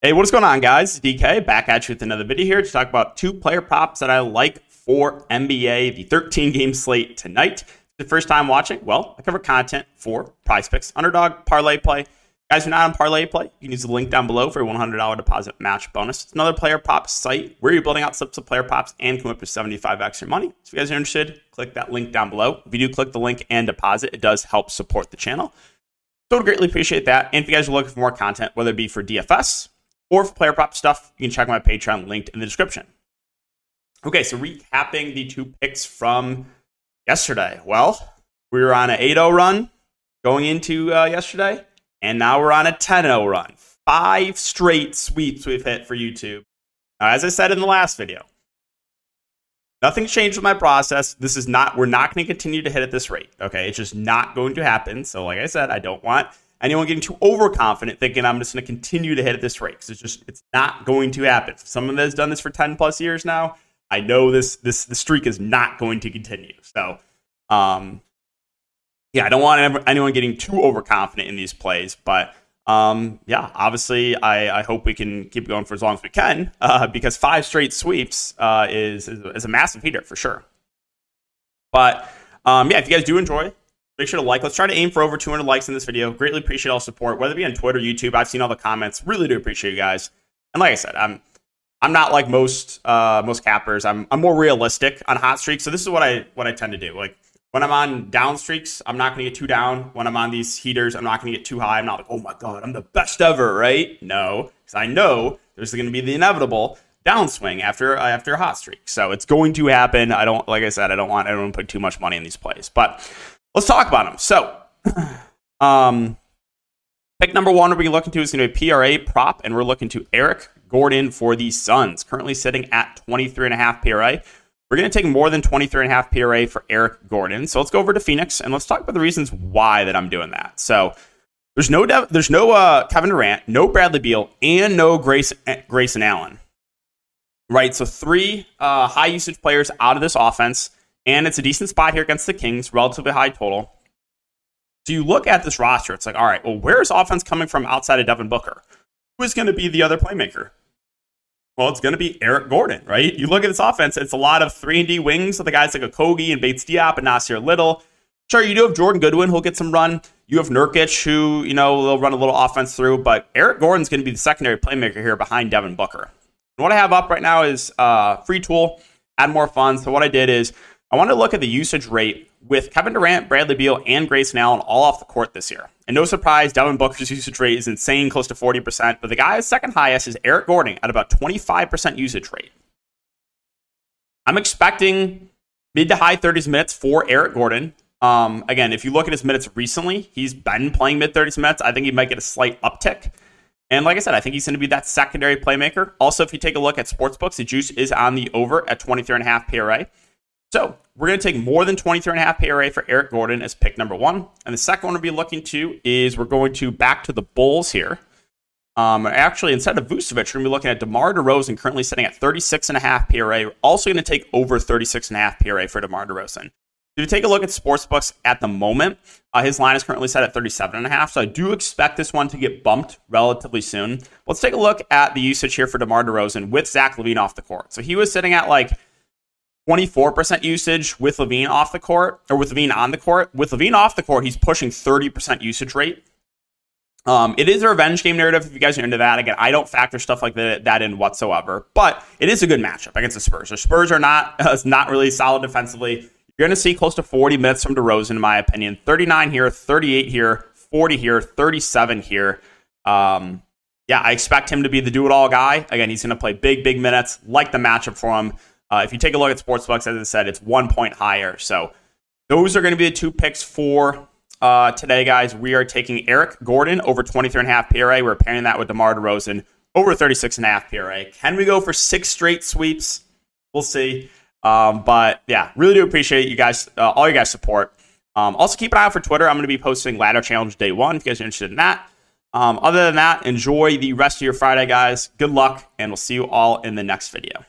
Hey, what's going on, guys? DK back at you with another video here to talk about two player props that I like for NBA, the 13 game slate tonight. The first time watching, well, I cover content for PrizePicks, underdog, ParlayPlay. Guys who are not on ParlayPlay, you can use the link down below for a $100 deposit match bonus. It's another player prop site where you're building out slips of player props and come up with 75 extra money. So if you guys are interested, click that link down below. If you do click the link and deposit, it does help support the channel. So I would greatly appreciate that. And if you guys are looking for more content, whether it be for DFS, or for player prop stuff, you can check my Patreon linked in the description. Okay, so recapping the two picks from yesterday. Well, we were on an 8 0 run going into uh, yesterday, and now we're on a 10 0 run. Five straight sweeps we've hit for YouTube. Now, as I said in the last video, nothing's changed with my process. This is not, we're not going to continue to hit at this rate. Okay, it's just not going to happen. So, like I said, I don't want anyone getting too overconfident thinking I'm just going to continue to hit at this rate because it's just it's not going to happen. Someone that has done this for 10 plus years now, I know this this the streak is not going to continue. So, um, yeah, I don't want anyone getting too overconfident in these plays, but um, yeah, obviously, I, I hope we can keep going for as long as we can uh, because five straight sweeps uh, is, is, is a massive heater for sure. But um, yeah, if you guys do enjoy Make sure to like. Let's try to aim for over 200 likes in this video. Greatly appreciate all support, whether it be on Twitter, YouTube. I've seen all the comments. Really do appreciate you guys. And like I said, I'm I'm not like most uh, most cappers. I'm I'm more realistic on hot streaks. So this is what I what I tend to do. Like when I'm on down streaks, I'm not going to get too down. When I'm on these heaters, I'm not going to get too high. I'm not like, oh my god, I'm the best ever, right? No, because I know there's going to be the inevitable downswing after after a hot streak. So it's going to happen. I don't like I said, I don't want everyone to put too much money in these plays, but let's talk about them. So, um, pick number one we're looking to is going to be PRA prop, and we're looking to Eric Gordon for the Suns, currently sitting at 23.5 PRA. We're going to take more than 23.5 PRA for Eric Gordon. So let's go over to Phoenix and let's talk about the reasons why that I'm doing that. So there's no there's no uh, Kevin Durant, no Bradley Beal, and no Grace Grayson Allen. Right, so three uh, high usage players out of this offense and it's a decent spot here against the Kings, relatively high total. So you look at this roster, it's like, all right, well, where's offense coming from outside of Devin Booker? Who is going to be the other playmaker? Well, it's going to be Eric Gordon, right? You look at this offense, it's a lot of 3 and D wings with the guys like Okogie and Bates Diop and Nassir Little. Sure, you do have Jordan Goodwin who'll get some run. You have Nurkic who, you know, they'll run a little offense through, but Eric Gordon's going to be the secondary playmaker here behind Devin Booker. And what I have up right now is uh, free tool, add more fun. So what I did is I want to look at the usage rate with Kevin Durant, Bradley Beal, and Grayson Allen all off the court this year. And no surprise, Devin Booker's usage rate is insane, close to 40%. But the guy's second highest is Eric Gordon at about 25% usage rate. I'm expecting mid to high 30s minutes for Eric Gordon. Um, again, if you look at his minutes recently, he's been playing mid 30s minutes. I think he might get a slight uptick. And like I said, I think he's going to be that secondary playmaker. Also, if you take a look at sportsbooks, the juice is on the over at 23.5 PRA. So we're going to take more than 23.5 PRA for Eric Gordon as pick number one. And the second one we'll be looking to is we're going to back to the Bulls here. Um, actually, instead of Vucevic, we're going to be looking at DeMar DeRozan, currently sitting at 36.5 PRA. We're also going to take over 36.5 PRA for DeMar DeRozan. If you take a look at sportsbooks at the moment, uh, his line is currently set at 37.5, so I do expect this one to get bumped relatively soon. Let's take a look at the usage here for DeMar DeRozan with Zach LaVine off the court. So he was sitting at like 24% usage with LaVine off the court, or with LaVine on the court. With LaVine off the court, he's pushing 30% usage rate. Um, it is a revenge game narrative if you guys are into that. Again, I don't factor stuff like that, in whatsoever, but it is a good matchup against the Spurs. The Spurs are not uh, not really solid defensively. You're going to see close to 40 minutes from DeRozan, in my opinion. 39 here, 38 here, 40 here, 37 here. Um, yeah, I expect him to be the do it all guy. Again, he's going to play big, big minutes. Like the matchup for him. Uh, if you take a look at Sportsbooks, as I said, it's one point higher. So those are going to be the two picks for uh, today, guys. We are taking Eric Gordon over 23.5 PRA. We're pairing that with DeMar DeRozan over 36.5 PRA. Can we go for six straight sweeps? We'll see. Um, but yeah, really do appreciate you guys, uh, all you guys' support. Um, also, keep an eye out for Twitter. I'm going to be posting Ladder Challenge Day 1 if you guys are interested in that. Um, other than that, enjoy the rest of your Friday, guys. Good luck, and we'll see you all in the next video.